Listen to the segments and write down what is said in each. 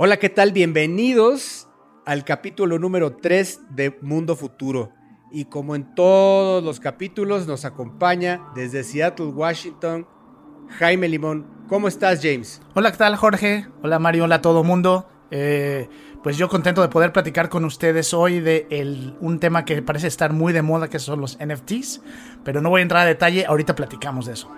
Hola, ¿qué tal? Bienvenidos al capítulo número 3 de Mundo Futuro. Y como en todos los capítulos, nos acompaña desde Seattle, Washington, Jaime Limón. ¿Cómo estás, James? Hola, ¿qué tal, Jorge? Hola, Mario. Hola todo mundo. Eh, pues yo contento de poder platicar con ustedes hoy de un tema que parece estar muy de moda, que son los NFTs, pero no voy a entrar a detalle, ahorita platicamos de eso.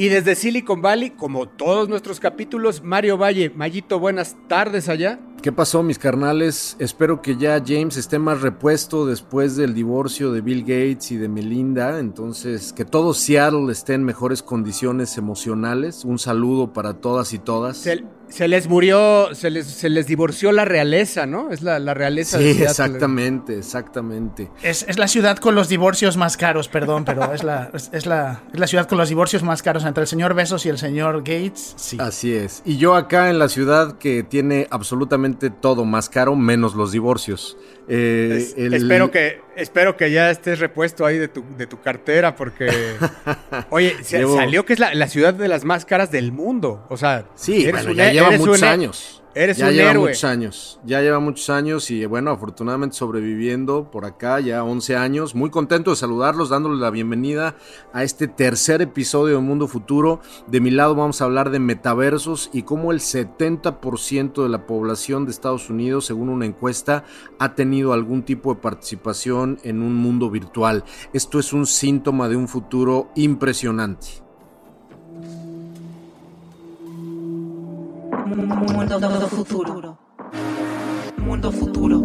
Y desde Silicon Valley, como todos nuestros capítulos, Mario Valle. Mayito, buenas tardes allá. ¿Qué pasó, mis carnales? Espero que ya James esté más repuesto después del divorcio de Bill Gates y de Melinda. Entonces, que todo Seattle esté en mejores condiciones emocionales. Un saludo para todas y todas. Se les murió, se les, se les divorció la realeza, ¿no? Es la, la realeza sí, exactamente, exactamente. Es, es, la ciudad con los divorcios más caros, perdón, pero es la, es, la, es la ciudad con los divorcios más caros entre el señor Besos y el señor Gates. Sí. Así es. Y yo acá en la ciudad que tiene absolutamente todo más caro, menos los divorcios. Eh, espero, que, espero que ya estés repuesto ahí de tu, de tu cartera, porque. Oye, salió que es la, la, ciudad de las más caras del mundo. O sea, sí, eres ya lleva muchos años. Eres ya un lleva héroe. muchos años, ya lleva muchos años y bueno, afortunadamente sobreviviendo por acá ya 11 años. Muy contento de saludarlos, dándoles la bienvenida a este tercer episodio de Mundo Futuro. De mi lado vamos a hablar de metaversos y cómo el 70% de la población de Estados Unidos, según una encuesta, ha tenido algún tipo de participación en un mundo virtual. Esto es un síntoma de un futuro impresionante. Mundo futuro. Mundo futuro.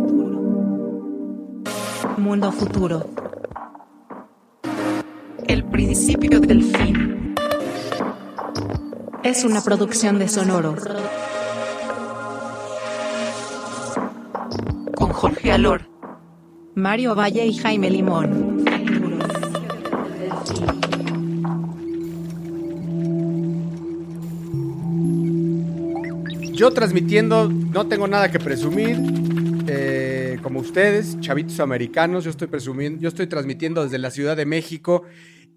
Mundo futuro. El principio del fin. Es una producción de Sonoro. Con Jorge Alor, Mario Valle y Jaime Limón. Yo transmitiendo, no tengo nada que presumir. Eh, como ustedes, chavitos americanos, yo estoy presumiendo, yo estoy transmitiendo desde la Ciudad de México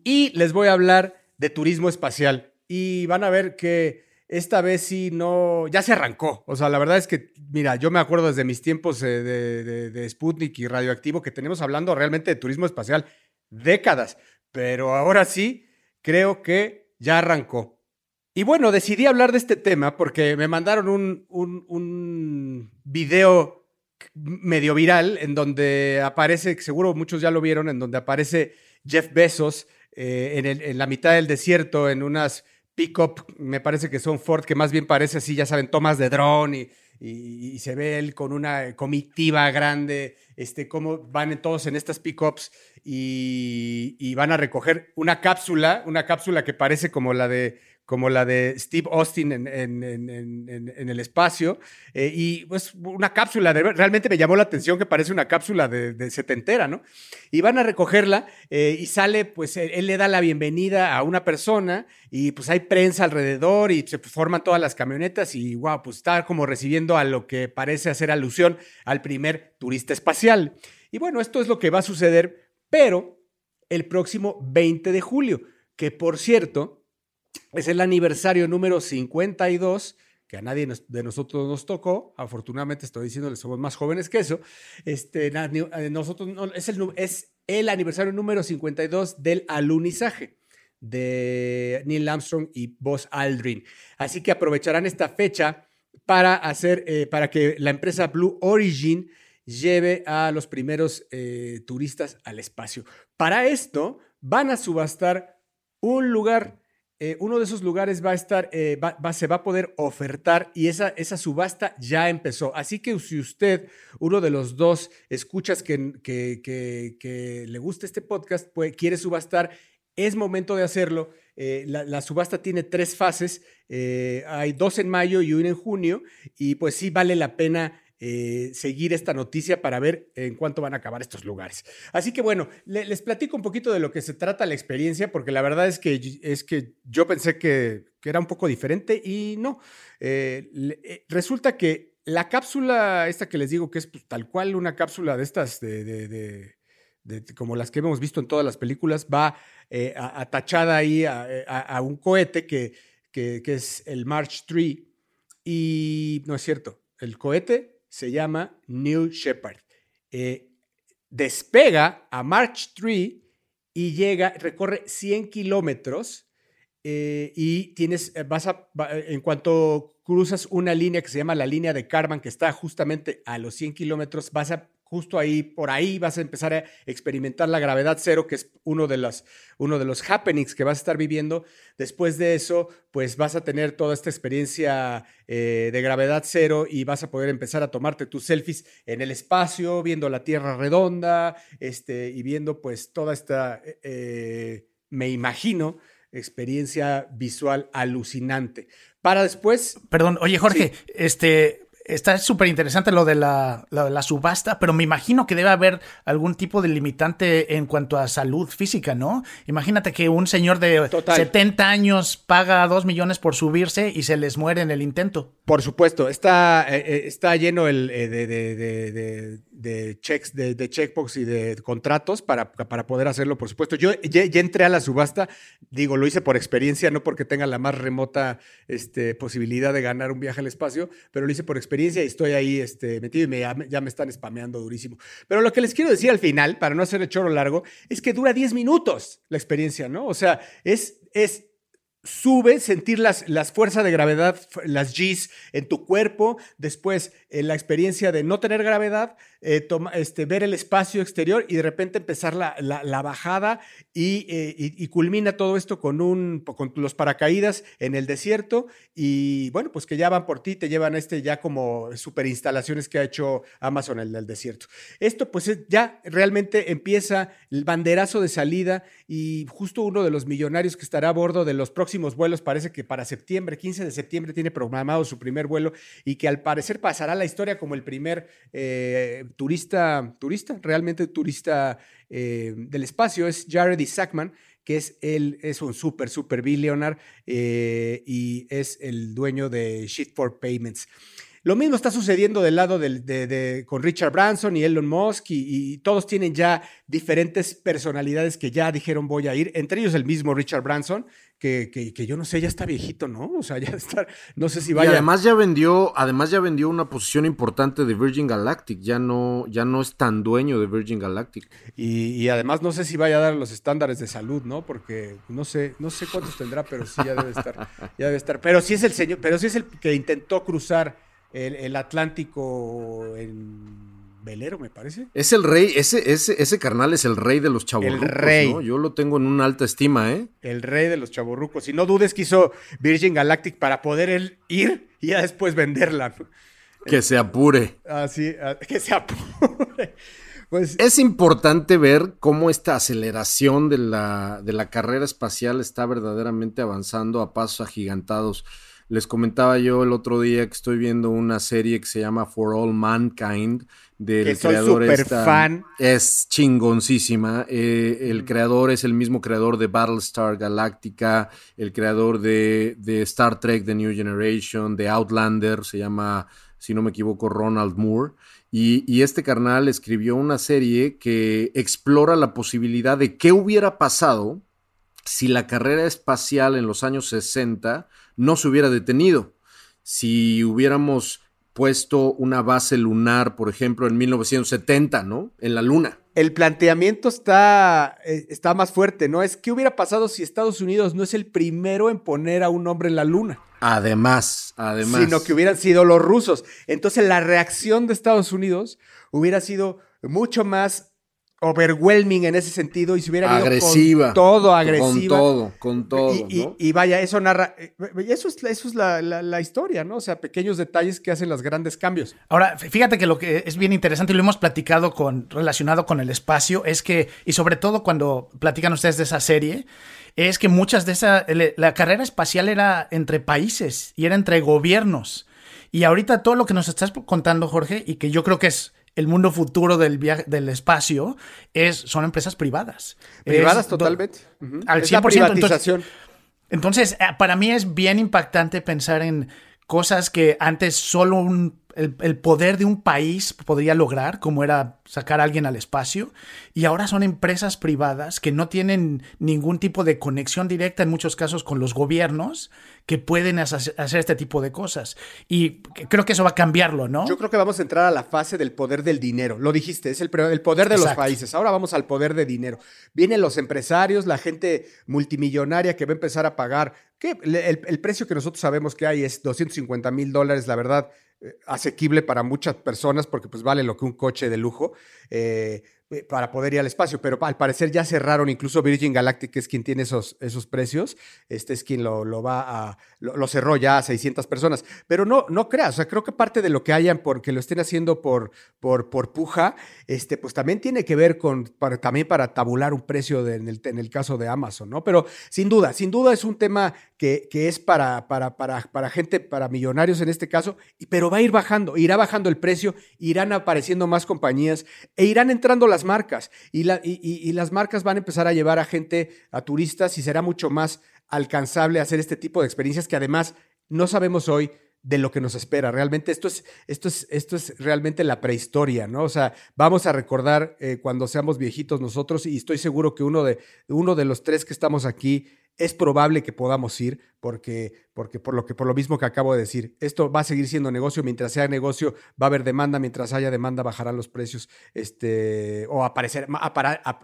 y les voy a hablar de turismo espacial. Y van a ver que esta vez sí no, ya se arrancó. O sea, la verdad es que, mira, yo me acuerdo desde mis tiempos de, de, de Sputnik y Radioactivo que tenemos hablando realmente de turismo espacial décadas, pero ahora sí creo que ya arrancó. Y bueno, decidí hablar de este tema porque me mandaron un, un, video medio viral en donde aparece, seguro muchos ya lo vieron, en donde aparece Jeff Bezos eh, en, la mitad del desierto en unas pick-up, me parece que son Ford, que más bien parece así, ya saben, tomas de dron y, se ve él con una comitiva grande, este, cómo van todos en estas pick-ups y van a recoger una cápsula, una cápsula que parece como la de como la de Steve Austin en, en, en, en el espacio, eh, y pues una cápsula, realmente me llamó la atención que parece una cápsula de, de setentera, ¿no? Y van a recogerla eh, y sale, pues él le da la bienvenida a una persona y pues hay prensa alrededor y se forman todas las camionetas y wow, pues está como recibiendo a lo que parece hacer alusión al primer turista espacial. Y bueno, esto es lo que va a suceder, pero el próximo 20 de julio, que por cierto, es el aniversario número 52, que a nadie de nosotros nos tocó. Afortunadamente estoy diciéndole, somos más jóvenes que eso. Este, nosotros, es, el, es el aniversario número 52 del alunizaje de Neil Armstrong y Buzz Aldrin. Así que aprovecharán esta fecha para hacer, eh, para que la empresa Blue Origin lleve a los primeros eh, turistas al espacio. Para esto van a subastar un lugar eh, uno de esos lugares va a estar, eh, va, va, se va a poder ofertar y esa, esa subasta ya empezó. Así que si usted, uno de los dos escuchas que, le gusta este podcast, pues, quiere subastar, es momento de hacerlo. Eh, la, la, subasta tiene tres fases, eh, hay dos en mayo y una en junio, y pues sí vale la pena eh, seguir esta noticia para ver en cuánto van a acabar estos lugares. Así que bueno, le, les platico un poquito de lo que se trata la experiencia, porque la verdad es que, es que yo pensé que, que era un poco diferente y no. Eh, le, resulta que la cápsula, esta que les digo que es pues, tal cual una cápsula de estas de, de, como las que hemos visto en todas las películas, va eh, atachada ahí a, un cohete que, que, que, es el March 3 y no es cierto, el cohete se llama New Shepard. Eh, despega a March 3 y llega, recorre 100 kilómetros eh, y tienes, eh, vas a, en cuanto cruzas una línea que se llama la línea de Karman, que está justamente a los 100 kilómetros, vas a justo ahí, por ahí vas a empezar a experimentar la gravedad cero, que es uno de, las, uno de los happenings que vas a estar viviendo. Después de eso, pues vas a tener toda esta experiencia eh, de gravedad cero y vas a poder empezar a tomarte tus selfies en el espacio, viendo la Tierra redonda, este, y viendo pues toda esta, eh, eh, me imagino, experiencia visual alucinante. Para después... Perdón, oye Jorge, este, Está súper interesante lo de la, la, subasta, pero me imagino que debe haber algún tipo de limitante en cuanto a salud física, ¿no? Imagínate que un señor de 70 años paga 2 millones por subirse y se les muere en el intento. Por supuesto, está, eh, eh, está lleno el, eh, de, de, de, de, checks, de, checkbox y de contratos para, para poder hacerlo, por supuesto. Yo ya, entré a la subasta, digo, lo hice por experiencia, no porque tenga la más remota este, posibilidad de ganar un viaje al espacio, pero lo hice por experiencia y estoy ahí este, metido y me, ya me están spameando durísimo. Pero lo que les quiero decir al final, para no hacer el choro largo, es que dura 10 minutos la experiencia, ¿no? O sea, es, es sube, sentir las, las fuerzas de gravedad, las Gs en tu cuerpo, después eh, la experiencia de no tener gravedad, eh, este, ver el espacio exterior y de repente empezar la, bajada eh, y, culmina todo esto con, un, los paracaídas en el desierto y bueno, pues que ya van por ti, te llevan este ya como super instalaciones que ha hecho Amazon en el desierto. Esto pues ya realmente empieza el banderazo de salida y justo uno de los millonarios que estará a bordo de los próximos vuelos, parece que para septiembre, 15 de septiembre tiene programado su primer vuelo y que al parecer pasará la historia como el primer eh, turista, turista, realmente turista eh, del espacio, es Jared Isaacman, que es él, es un súper, súper billionaire eh, y es el dueño de Shit for Payments. Lo mismo está sucediendo del lado de, con Richard Branson y Elon Musk y, todos tienen ya diferentes personalidades que ya dijeron voy a ir, entre ellos el mismo Richard Branson, que, que, yo no sé, ya está viejito, ¿no? O sea, ya está, no sé si vaya. Y además ya vendió, además ya vendió una posición importante de Virgin Galactic, ya no, ya no es tan dueño de Virgin Galactic. Y, y además no sé si vaya a dar los estándares de salud, ¿no? Porque no sé, no sé cuántos tendrá, pero sí ya debe estar, ya debe estar. Pero sí es el señor, pero sí es el que intentó cruzar el, Atlántico en velero, me parece. Es el rey, ese, ese, ese carnal es el rey de los chavorrucos, el rey. ¿no? Yo lo tengo en una alta estima, ¿eh? El rey de los chavorrucos. Y no dudes que hizo Virgin Galactic para poder él ir y ya después venderla. Que se apure. Así, ah, que se apure. Pues, es importante ver cómo esta aceleración de la, de la carrera espacial está verdaderamente avanzando a pasos agigantados. Les comentaba yo el otro día que estoy viendo una serie que se llama For All Mankind del que creador soy fan. es chingoncísima. Eh, el creador es el mismo creador de Battlestar Galactica, el creador de, Star Trek The New Generation, de Outlander, se llama, si no me equivoco, Ronald Moore. Y, y, este carnal escribió una serie que explora la posibilidad de qué hubiera pasado si la carrera espacial en los años 60 no se hubiera detenido. Si hubiéramos puesto una base lunar, por ejemplo, en 1970, ¿no? En la Luna. El planteamiento está, eh, está más fuerte, ¿no? Es qué hubiera pasado si Estados Unidos no es el primero en poner a un hombre en la Luna. Además, además. Sino que hubieran sido los rusos. Entonces la reacción de Estados Unidos hubiera sido mucho más overwhelming en ese sentido y se hubiera agresiva, con todo agresiva. Con todo, con todo. Y, vaya, eso narra, eh, eso es, eso es la, historia, ¿no? O sea, pequeños detalles que hacen los grandes cambios. Ahora, fíjate que lo que es bien interesante y lo hemos platicado con, relacionado con el espacio, es que, y sobre todo cuando platican ustedes de esa serie, es que muchas de esa, la carrera espacial era entre países y era entre gobiernos. Y ahorita todo lo que nos estás contando, Jorge, y que yo creo que es el mundo futuro del viaje del espacio es son empresas privadas. Privadas totalmente. Al 100%. Entonces, eh, para mí es bien impactante pensar en cosas que antes solo un el, poder de un país podría lograr, como era sacar a alguien al espacio, y ahora son empresas privadas que no tienen ningún tipo de conexión directa en muchos casos con los gobiernos que pueden hacer este tipo de cosas. Y creo que eso va a cambiarlo, ¿no? Yo creo que vamos a entrar a la fase del poder del dinero. Lo dijiste, es el, el poder de los países. Ahora vamos al poder de dinero. Vienen los empresarios, la gente multimillonaria que va a empezar a pagar. el, el precio que nosotros sabemos que hay es 250 mil dólares, la verdad asequible para muchas personas porque pues vale lo que un coche de lujo. Eh, eh, para poder ir al espacio, pero al parecer ya cerraron, incluso Virgin Galactic, que es quien tiene esos, esos precios, este es quien lo, lo va a, lo, cerró ya a 600 personas, pero no, no creas, o sea, creo que parte de lo que hayan, porque lo estén haciendo por, por, por puja, este, pues también tiene que ver con, también para tabular un precio en, el, en, el, caso de Amazon, ¿no? Pero sin duda, sin duda es un tema que, que es para, para, para, para gente, para millonarios en este caso, pero va a ir bajando, irá bajando el precio, irán apareciendo más compañías e irán entrando las las marcas y, las marcas van a empezar a llevar a gente, a turistas y será mucho más alcanzable hacer este tipo de experiencias que además no sabemos hoy de lo que nos espera. Realmente esto es, esto es, esto es realmente la prehistoria, ¿no? O sea, vamos a recordar eh, cuando seamos viejitos nosotros y estoy seguro que uno de, uno de los tres que estamos aquí es probable que podamos ir porque, porque por, lo que, por lo mismo que acabo de decir, esto va a seguir siendo negocio, mientras sea negocio va a haber demanda, mientras haya demanda bajarán los precios este, o aparecer,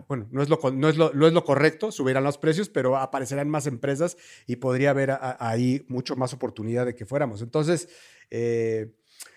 bueno, no es, lo, no, es lo, no es lo correcto, subirán los precios, pero aparecerán más empresas y podría haber ahí mucho más oportunidad de que fuéramos. Entonces, eh,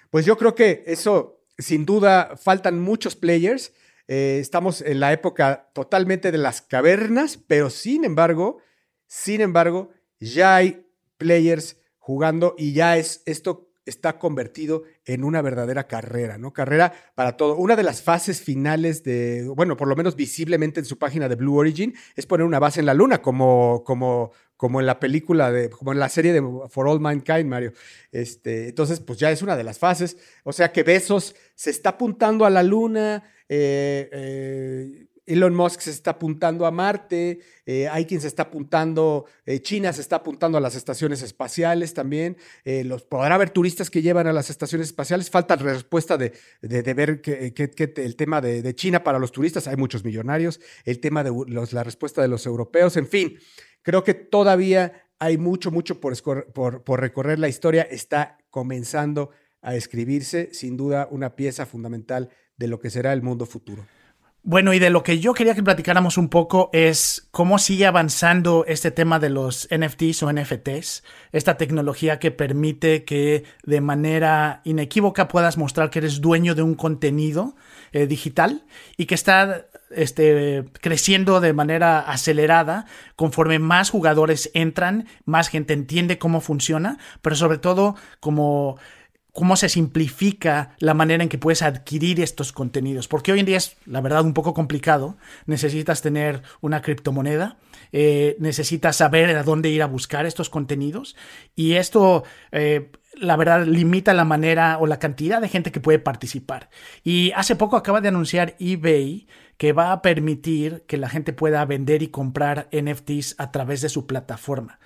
pues yo creo que eso, sin duda, faltan muchos players. Eh, estamos en la época totalmente de las cavernas, pero sin embargo, sin embargo, ya hay players jugando y ya es esto está convertido en una verdadera carrera, ¿no? Carrera para todo. Una de las fases finales de, bueno, por lo menos visiblemente en su página de Blue Origin, es poner una base en la luna, como, como, como en la película de, como en la serie de For All Mankind, Mario. Este, entonces, pues ya es una de las fases. O sea que Besos se está apuntando a la luna. Eh, eh, Elon Musk se está apuntando a Marte, eh, hay quien se está apuntando, eh, China se está apuntando a las estaciones espaciales también, eh, los, podrá haber turistas que llevan a las estaciones espaciales, falta respuesta de, de, ver que, el tema de, China para los turistas, hay muchos millonarios, el tema de la respuesta de los europeos, en fin, creo que todavía hay mucho, mucho por, por recorrer, la historia está comenzando a escribirse, sin duda una pieza fundamental de lo que será el mundo futuro. Bueno, y de lo que yo quería que platicáramos un poco es cómo sigue avanzando este tema de los NFTs o NFTs, esta tecnología que permite que de manera inequívoca puedas mostrar que eres dueño de un contenido eh, digital y que está este, creciendo de manera acelerada conforme más jugadores entran, más gente entiende cómo funciona, pero sobre todo como cómo se simplifica la manera en que puedes adquirir estos contenidos. Porque hoy en día es, la verdad, un poco complicado. Necesitas tener una criptomoneda, eh, necesitas saber a dónde ir a buscar estos contenidos. Y esto, eh, la verdad, limita la manera o la cantidad de gente que puede participar. Y hace poco acaba de anunciar eBay que va a permitir que la gente pueda vender y comprar NFTs a través de su plataforma.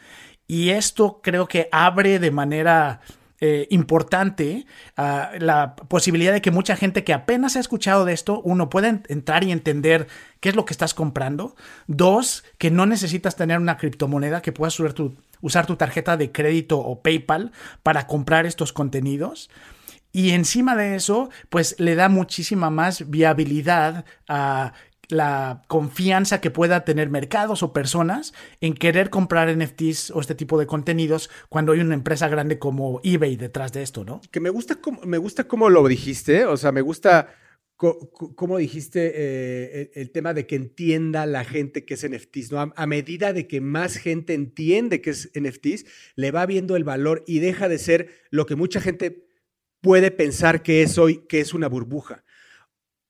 Y esto creo que abre de manera eh, importante ah, la posibilidad de que mucha gente que apenas ha escuchado de esto, uno, pueda entrar y entender qué es lo que estás comprando. Dos, que no necesitas tener una criptomoneda, que puedas usar tu, usar tu tarjeta de crédito o PayPal para comprar estos contenidos. Y encima de eso, pues le da muchísima más viabilidad a la confianza que pueda tener mercados o personas en querer comprar NFTs o este tipo de contenidos cuando hay una empresa grande como eBay detrás de esto, ¿no? Que me gusta cómo, me gusta cómo lo dijiste, o sea, me gusta cómo dijiste eh, el, tema de que entienda la gente que es NFTs, ¿no? A, medida de que más gente entiende que es NFTs, le va viendo el valor y deja de ser lo que mucha gente puede pensar que es hoy, que es una burbuja.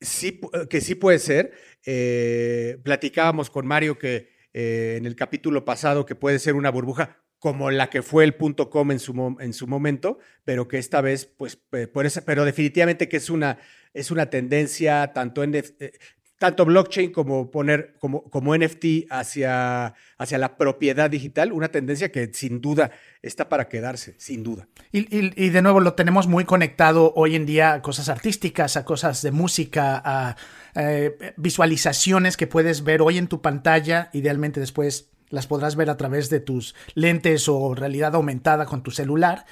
Sí, que sí puede ser, eh, platicábamos con Mario que eh, en el capítulo pasado que puede ser una burbuja como la que fue el punto com en su, en su momento, pero que esta vez, pues, por eso, pero definitivamente que es una, es una tendencia tanto en... Tanto blockchain como poner como, como NFT hacia, hacia la propiedad digital, una tendencia que sin duda está para quedarse, sin duda. Y, de nuevo lo tenemos muy conectado hoy en día a cosas artísticas, a cosas de música, a eh, visualizaciones que puedes ver hoy en tu pantalla, idealmente después las podrás ver a través de tus lentes o realidad aumentada con tu celular.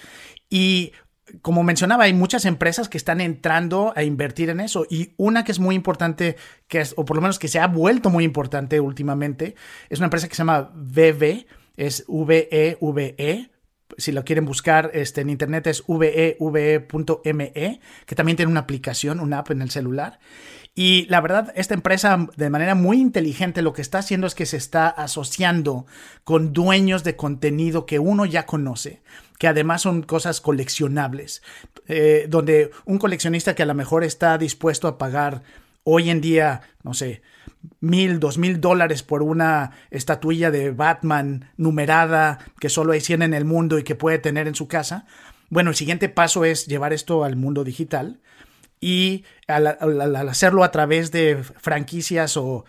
Y como mencionaba, hay muchas empresas que están entrando a invertir en eso y una que es muy importante, que es, o por lo menos que se ha vuelto muy importante últimamente, es una empresa que se llama VV, es V-E-V-E. e si lo quieren buscar este, en internet es veve.me, e, que también tiene una aplicación, una app en el celular. Y la verdad, esta empresa de manera muy inteligente lo que está haciendo es que se está asociando con dueños de contenido que uno ya conoce, que además son cosas coleccionables, eh, donde un coleccionista que a lo mejor está dispuesto a pagar hoy en día, no sé, mil, dos mil dólares por una estatuilla de Batman numerada que solo hay 100 en el mundo y que puede tener en su casa. Bueno, el siguiente paso es llevar esto al mundo digital y al, hacerlo a través de franquicias o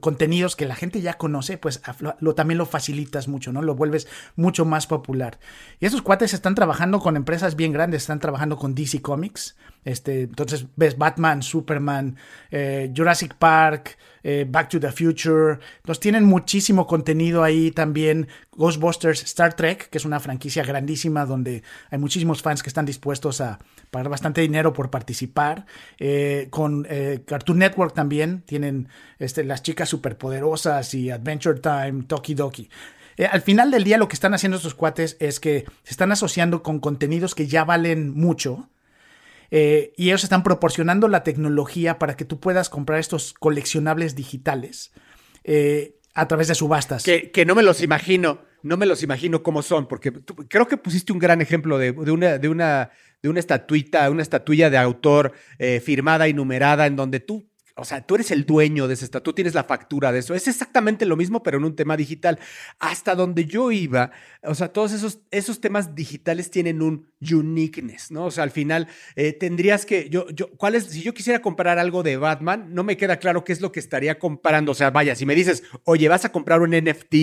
contenidos que la gente ya conoce, pues lo, también lo facilitas mucho, ¿no? Lo vuelves mucho más popular. Y estos cuates están trabajando con empresas bien grandes, están trabajando con DC Comics. Este, entonces ves Batman, Superman, eh, Jurassic Park, eh, Back to the Future. Nos tienen muchísimo contenido ahí también. Ghostbusters, Star Trek, que es una franquicia grandísima donde hay muchísimos fans que están dispuestos a pagar bastante dinero por participar. Eh, con eh, Cartoon Network también tienen este, las chicas superpoderosas y Adventure Time, Toki Doki. al final del día lo que están haciendo estos cuates es que se están asociando con contenidos que ya valen mucho eh, y ellos están proporcionando la tecnología para que tú puedas comprar estos coleccionables digitales eh, a través de subastas. Que, no me los imagino, no me los imagino cómo son, porque creo que pusiste un gran ejemplo de, una, de, una, de una estatuita, una estatuilla de autor eh, firmada y numerada en donde tú o sea, tú eres el dueño de ese estado, tú tienes la factura de eso. Es exactamente lo mismo, pero en un tema digital. Hasta donde yo iba, o sea, todos esos, esos temas digitales tienen un uniqueness, ¿no? O sea, al final eh, tendrías que, yo, yo, ¿cuál? Si yo quisiera comprar algo de Batman, no me queda claro qué es lo que estaría comprando. O sea, vaya, si me dices, oye, vas a comprar un NFT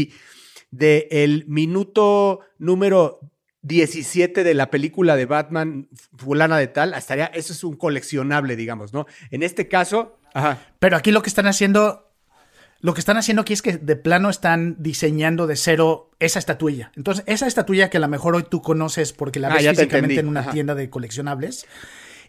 de el minuto número 17 de la película de Batman fulana de tal, estaría, eso es un coleccionable, digamos, ¿no? En este caso, pero aquí lo que están haciendo, lo que están haciendo aquí es que de plano están diseñando de cero esa estatuilla. Entonces, esa estatuilla que a lo mejor hoy tú conoces porque la ah, ves físicamente en una tienda de coleccionables,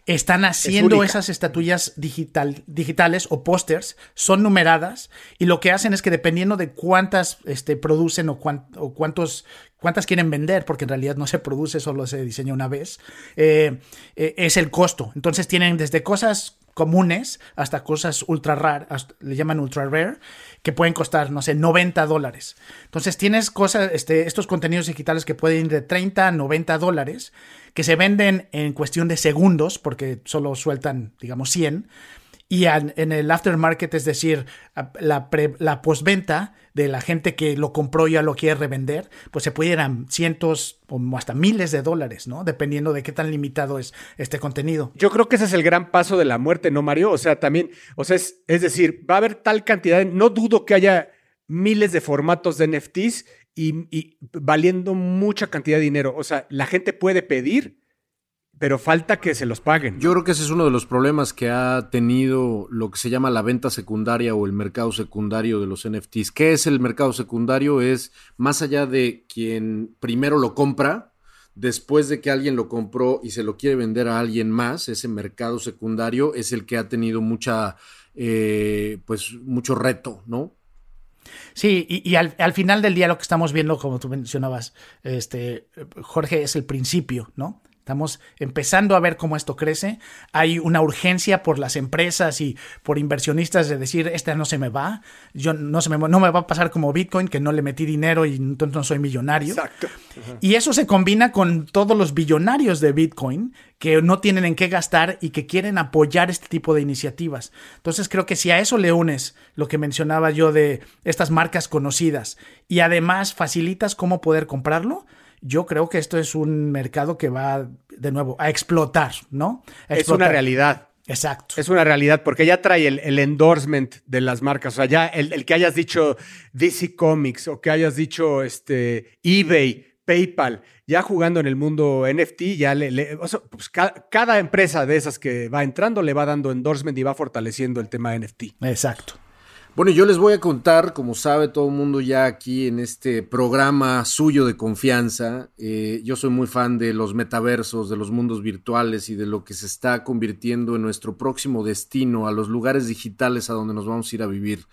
están haciendo esas estatuillas digital, digitales o pósters, son numeradas y lo que hacen es que dependiendo de cuántas este, producen o, o, cuántos, cuántas quieren vender, porque en realidad no se produce, solo se diseña una vez, eh, eh, es el costo. Entonces tienen desde cosas comunes hasta cosas ultra raras, le llaman ultra rare, que pueden costar, no sé, 90 dólares. Entonces tienes cosas, este, estos contenidos digitales que pueden ir de 30 a 90 dólares, que se venden en cuestión de segundos, porque solo sueltan, digamos, 100, y en el aftermarket, es decir, la, la postventa de la gente que lo compró y ya lo quiere revender, pues se puede cientos o hasta miles de dólares, ¿no? Dependiendo de qué tan limitado es este contenido. Yo creo que ese es el gran paso de la muerte, ¿no, Mario? O sea, también, o sea, es, es decir, va a haber tal cantidad, no dudo que haya miles de formatos de NFTs y, y valiendo mucha cantidad de dinero. O sea, la gente puede pedir pero falta que se los paguen. Yo creo que ese es uno de los problemas que ha tenido lo que se llama la venta secundaria o el mercado secundario de los NFTs. ¿Qué es el mercado secundario? Es más allá de quien primero lo compra, después de que alguien lo compró y se lo quiere vender a alguien más, ese mercado secundario es el que ha tenido mucha, eh, pues mucho reto, ¿no? Sí, y, al, al, final del día lo que estamos viendo, como tú mencionabas, este, Jorge, es el principio, ¿no? Estamos empezando a ver cómo esto crece. Hay una urgencia por las empresas y por inversionistas de decir, esta no se me va, yo no, se me, no me va a pasar como Bitcoin, que no le metí dinero y entonces no soy millonario. Exacto. Y eso se combina con todos los billonarios de Bitcoin que no tienen en qué gastar y que quieren apoyar este tipo de iniciativas. Entonces creo que si a eso le unes lo que mencionaba yo de estas marcas conocidas y además facilitas cómo poder comprarlo, yo creo que esto es un mercado que va, de nuevo, a explotar, ¿no? es una realidad. Exacto. Es una realidad porque ya trae el, el endorsement de las marcas. O sea, ya el, el, que hayas dicho DC Comics o que hayas dicho este, eBay, PayPal, ya jugando en el mundo NFT, ya le, le o sea, pues ca cada empresa de esas que va entrando le va dando endorsement y va fortaleciendo el tema NFT. Exacto. Bueno, yo les voy a contar, como sabe todo el mundo ya aquí en este programa suyo de confianza, eh, yo soy muy fan de los metaversos, de los mundos virtuales y de lo que se está convirtiendo en nuestro próximo destino, a los lugares digitales a donde nos vamos a ir a vivir.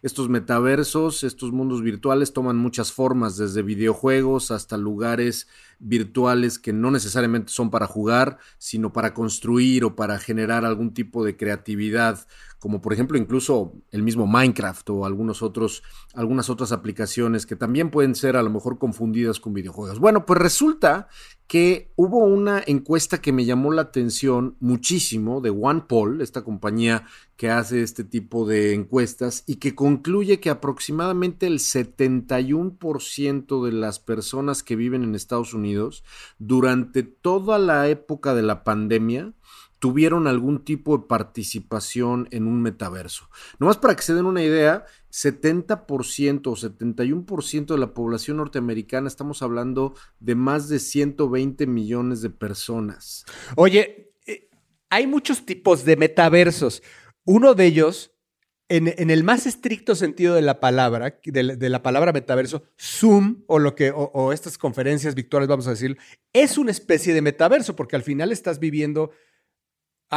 Estos metaversos, estos mundos virtuales toman muchas formas, desde videojuegos hasta lugares virtuales que no necesariamente son para jugar, sino para construir o para generar algún tipo de creatividad, como por ejemplo incluso el mismo Minecraft o algunos otros, algunas otras aplicaciones que también pueden ser a lo mejor confundidas con videojuegos. Bueno, pues resulta que hubo una encuesta que me llamó la atención muchísimo de OnePoll, esta compañía que hace este tipo de encuestas y que concluye que aproximadamente el 71% de las personas que viven en Estados Unidos durante toda la época de la pandemia tuvieron algún tipo de participación en un metaverso. Nomás para que se den una idea, 70% o 71% de la población norteamericana, estamos hablando de más de 120 millones de personas. Oye, eh, hay muchos tipos de metaversos. Uno de ellos, en, el más estricto sentido de la palabra, de, de la palabra metaverso, Zoom o, lo que, o, o estas conferencias virtuales, vamos a decir, es una especie de metaverso porque al final estás viviendo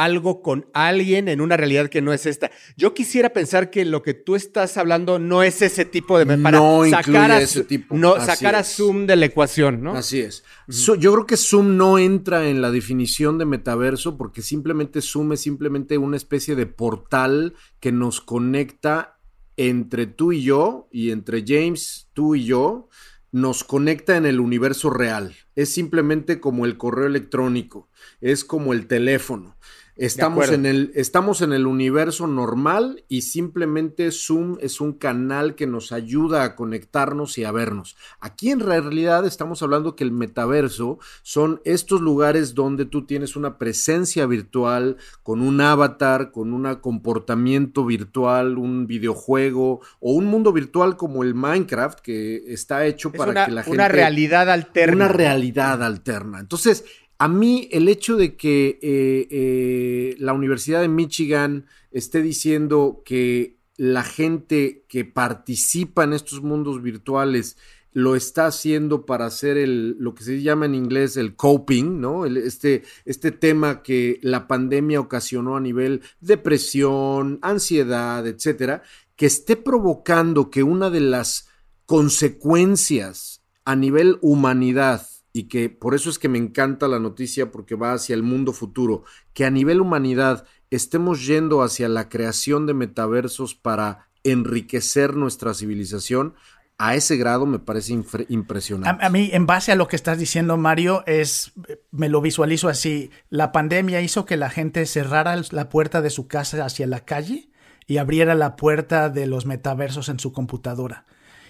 algo con alguien en una realidad que no es esta. Yo quisiera pensar que lo que tú estás hablando no es ese tipo de para no sacar a ese tipo. no Así sacar es. a Zoom de la ecuación, ¿no? Así es. Uh -huh. so, yo creo que Zoom no entra en la definición de metaverso porque simplemente Zoom es simplemente una especie de portal que nos conecta entre tú y yo y entre James, tú y yo nos conecta en el universo real. Es simplemente como el correo electrónico, es como el teléfono. Estamos en, el, estamos en el universo normal y simplemente Zoom es un canal que nos ayuda a conectarnos y a vernos. Aquí en realidad estamos hablando que el metaverso son estos lugares donde tú tienes una presencia virtual con un avatar, con un comportamiento virtual, un videojuego o un mundo virtual como el Minecraft que está hecho es para una, que la gente... Una realidad alterna. Una realidad alterna. Entonces, a mí el hecho de que eh, eh, la Universidad de Michigan esté diciendo que la gente que participa en estos mundos virtuales lo está haciendo para hacer el, lo que se llama en inglés el coping, ¿no? Este, este tema que la pandemia ocasionó a nivel depresión, ansiedad, etcétera, que esté provocando que una de las consecuencias a nivel humanidad y que por eso es que me encanta la noticia porque va hacia el mundo futuro, que a nivel humanidad estemos yendo hacia la creación de metaversos para enriquecer nuestra civilización, a ese grado me parece impresionante. A, mí, en base a lo que estás diciendo, Mario, es, me lo visualizo así. La pandemia hizo que la gente cerrara la puerta de su casa hacia la calle y abriera la puerta de los metaversos en su computadora.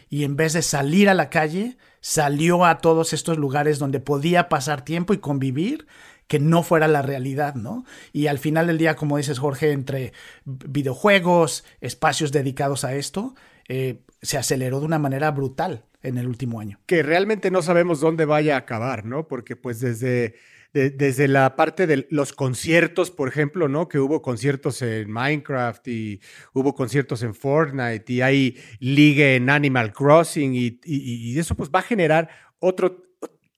Y en vez de salir a la calle, salió a todos estos lugares donde podía pasar tiempo y convivir que no fuera la realidad, ¿no? Y al final del día, como dices Jorge, entre videojuegos, espacios dedicados a esto, eh, se aceleró de una manera brutal en el último año. Que realmente no sabemos dónde vaya a acabar, ¿no? Porque pues desde, de, desde la parte de los conciertos, por ejemplo, ¿no? Que hubo conciertos en Minecraft y hubo conciertos en Fortnite y hay liga en Animal Crossing y, y eso pues va a generar otro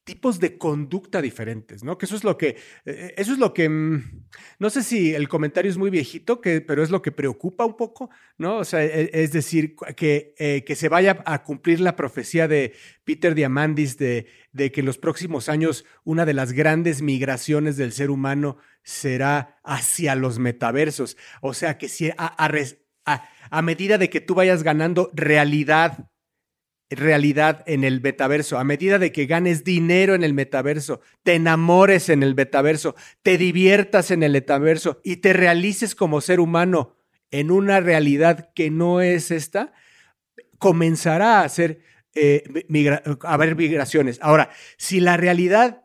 tipos de conducta diferentes, ¿no? Que eso es lo que, eh, eso es lo que, mm, no sé si el comentario es muy viejito, que, pero es lo que preocupa un poco, ¿no? O sea, es, es decir, que, eh, que se vaya a cumplir la profecía de Peter Diamandis de, de que en los próximos años una de las grandes migraciones del ser humano será hacia los metaversos. O sea, que si a, a medida de que tú vayas ganando realidad realidad en el metaverso, a medida de que ganes dinero en el metaverso, te enamores en el metaverso, te diviertas en el metaverso y te realices como ser humano en una realidad que no es esta, comenzará a hacer eh, haber migraciones. Ahora, si la realidad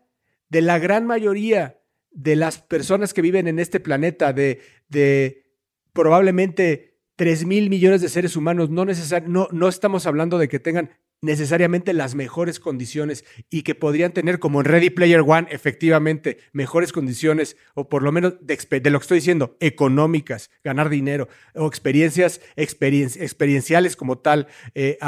de la gran mayoría de las personas que viven en este planeta, de, de probablemente 3 mil millones de seres humanos, no, necesar, no, no estamos hablando de que tengan necesariamente las mejores condiciones y que podrían tener, como en Ready Player One, efectivamente, mejores condiciones, o por lo menos de, de lo que estoy diciendo, económicas, ganar dinero, o experiencias experienciales como tal, eh,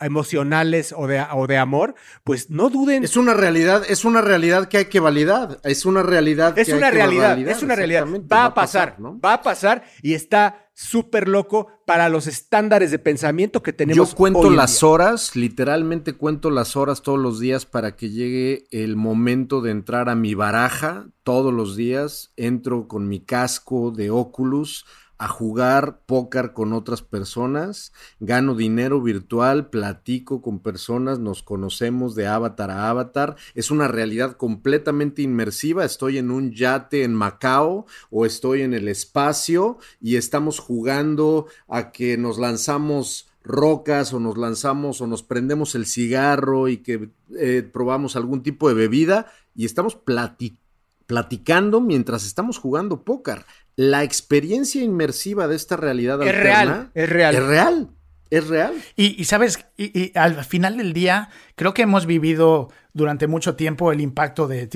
emocionales o de, o de amor, pues no duden. Es una realidad, es una realidad que hay que validar, es una realidad es una realidad, es una realidad. Va, a pasar, va a pasar y está súper loco para los estándares de pensamiento que tenemos. Yo cuento las horas, literalmente cuento las horas todos los días para que llegue el momento de entrar a mi baraja todos los días. Entro con mi casco de Oculus a jugar póker con otras personas, gano dinero virtual, platico con personas, nos conocemos de avatar a avatar, es una realidad completamente inmersiva, estoy en un yate en Macao o estoy en el espacio y estamos jugando a que nos lanzamos rocas o nos lanzamos o nos prendemos el cigarro y que eh, probamos algún tipo de bebida y estamos platicando mientras estamos jugando póker la experiencia inmersiva de esta realidad es real, es real. Es real. Es real. Y, sabes, y, al final del día, creo que hemos vivido durante mucho tiempo el impacto de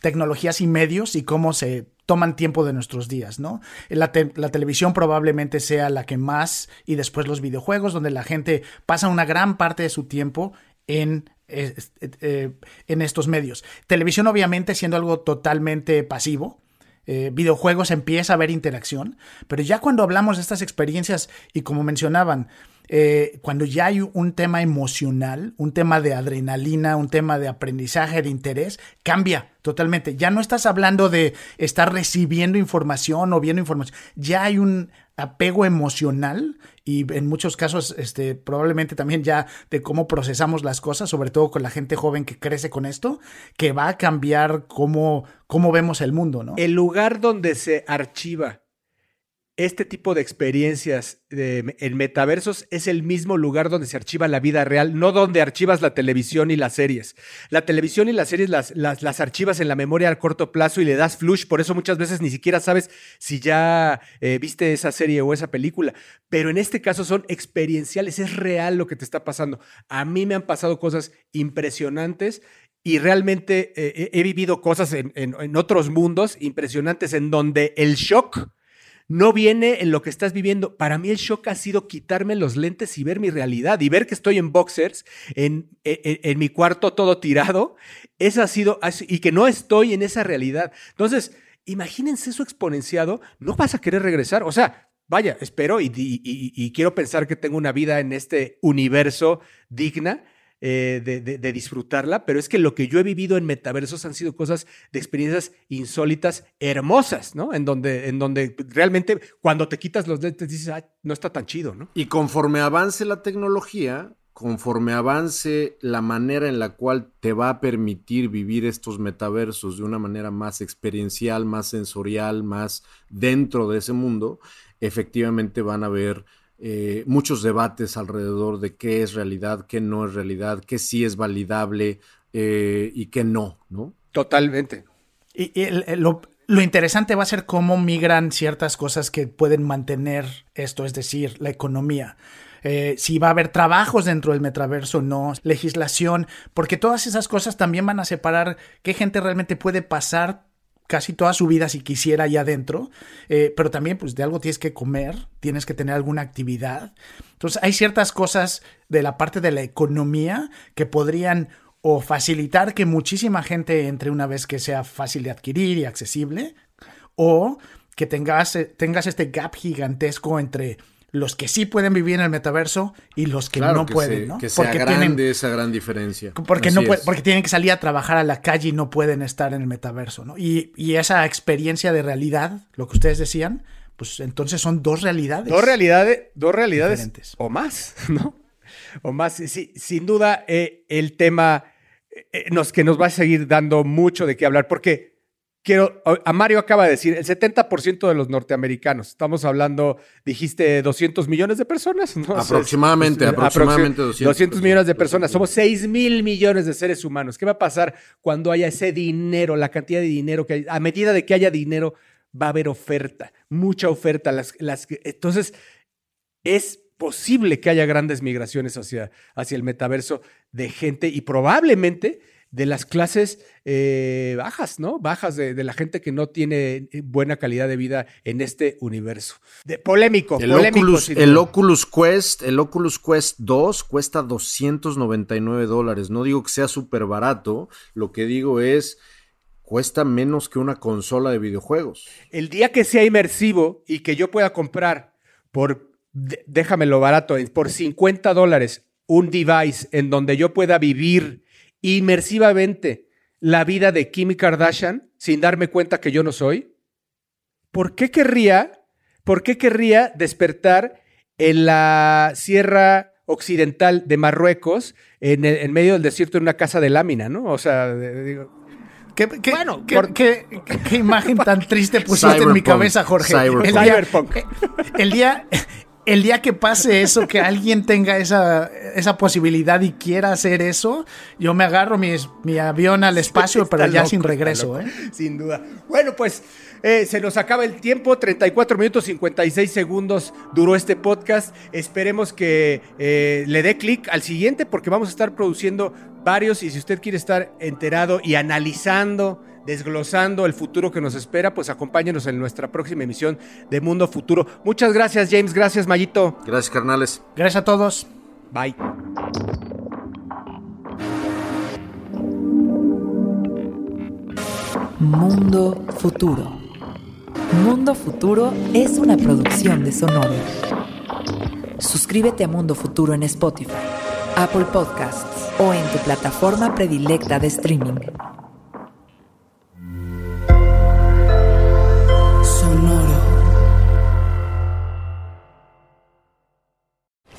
tecnologías y medios y cómo se toman tiempo de nuestros días, ¿no? La, la, televisión probablemente sea la que más y después los videojuegos, donde la gente pasa una gran parte de su tiempo en, eh, en estos medios. Televisión obviamente siendo algo totalmente pasivo, eh, videojuegos empieza a haber interacción, pero ya cuando hablamos de estas experiencias y como mencionaban, eh, cuando ya hay un tema emocional, un tema de adrenalina, un tema de aprendizaje, de interés, cambia totalmente. Ya no estás hablando de estar recibiendo información o viendo información, ya hay un apego emocional y en muchos casos este, probablemente también ya de cómo procesamos las cosas, sobre todo con la gente joven que crece con esto, que va a cambiar cómo, cómo vemos el mundo, ¿no? El lugar donde se archiva este tipo de experiencias en metaversos es el mismo lugar donde se archiva la vida real, no donde archivas la televisión y las series. La televisión y las series las, las, archivas en la memoria a corto plazo y le das flush, por eso muchas veces ni siquiera sabes si ya eh, viste esa serie o esa película. Pero en este caso son experienciales, es real lo que te está pasando. A mí me han pasado cosas impresionantes y realmente eh, he vivido cosas en, en otros mundos impresionantes en donde el shock no viene en lo que estás viviendo. Para mí el shock ha sido quitarme los lentes y ver mi realidad y ver que estoy en boxers, en, en, mi cuarto todo tirado. Eso ha sido, y que no estoy en esa realidad. Entonces, imagínense eso exponenciado, no vas a querer regresar. O sea, vaya, espero y quiero pensar que tengo una vida en este universo digna eh, de, disfrutarla, pero es que lo que yo he vivido en metaversos han sido cosas de experiencias insólitas, hermosas, ¿no? En donde, en donde realmente cuando te quitas los lentes dices, no está tan chido, ¿no? Y conforme avance la tecnología, conforme avance la manera en la cual te va a permitir vivir estos metaversos de una manera más experiencial, más sensorial, más dentro de ese mundo, efectivamente van a haber eh, muchos debates alrededor de qué es realidad, qué no es realidad, qué sí es validable eh, y qué no, ¿no? Totalmente. Y, lo, interesante va a ser cómo migran ciertas cosas que pueden mantener esto, es decir, la economía. Eh, si va a haber trabajos dentro del metaverso o no, legislación, porque todas esas cosas también van a separar qué gente realmente puede pasar casi toda su vida si quisiera allá adentro, eh, pero también pues de algo tienes que comer, tienes que tener alguna actividad. Entonces hay ciertas cosas de la parte de la economía que podrían o facilitar que muchísima gente entre una vez que sea fácil de adquirir y accesible, o que tengas, tengas este gap gigantesco entre los que sí pueden vivir en el metaverso y los que no pueden, ¿no? Que sea porque grande tienen, esa gran diferencia. Porque, no porque tienen que salir a trabajar a la calle y no pueden estar en el metaverso, ¿no? Y, esa experiencia de realidad, lo que ustedes decían, pues entonces son dos realidades. Dos realidades, dos realidades o más, ¿no? O más. Sí, sin duda, eh, el tema eh, nos, que nos va a seguir dando mucho de qué hablar, porque quiero, a Mario acaba de decir, el 70% de los norteamericanos, estamos hablando, dijiste 200 millones de personas, ¿no? Aproximadamente, aproximadamente 200, 200 millones de personas, somos 6 mil millones de seres humanos. ¿Qué va a pasar cuando haya ese dinero, la cantidad de dinero que hay, a medida de que haya dinero, va a haber oferta, mucha oferta. Las, las, entonces, es posible que haya grandes migraciones hacia, hacia el metaverso de gente y probablemente de las clases eh, bajas, ¿no? Bajas de, de, la gente que no tiene eh, buena calidad de vida en este universo. De, polémico, el polémico. Oculus, el Oculus Quest, el Oculus Quest 2 cuesta 299 dólares. No digo que sea súper barato, lo que digo es cuesta menos que una consola de videojuegos. El día que sea inmersivo y que yo pueda comprar por, déjamelo barato, por 50 dólares un device en donde yo pueda vivir inmersivamente la vida de Kim Kardashian sin darme cuenta que yo no soy? ¿Por qué querría, por qué querría despertar en la sierra occidental de Marruecos, en, el, en medio del desierto, en una casa de lámina, ¿no? O sea, digo, ¿Qué, qué, bueno, qué, por... qué, qué, imagen tan triste pusiste Cyberpunk, en mi cabeza, Jorge. Cyberpunk. El día, el día, el día que pase eso, que alguien tenga esa, esa posibilidad y quiera hacer eso, yo me agarro mi, mi avión al espacio, sí, pero ya loco, sin regreso. ¿eh? Sin duda. Bueno, pues eh, se nos acaba el tiempo, 34 minutos 56 segundos duró este podcast. Esperemos que eh, le dé clic al siguiente porque vamos a estar produciendo varios y si usted quiere estar enterado y analizando desglosando el futuro que nos espera, pues acompáñenos en nuestra próxima emisión de Mundo Futuro. Muchas gracias, James. Gracias, Mayito. Gracias, carnales. Gracias a todos. Bye. Mundo Futuro. Mundo Futuro es una producción de Sonoro. Suscríbete a Mundo Futuro en Spotify, Apple Podcasts o en tu plataforma predilecta de streaming.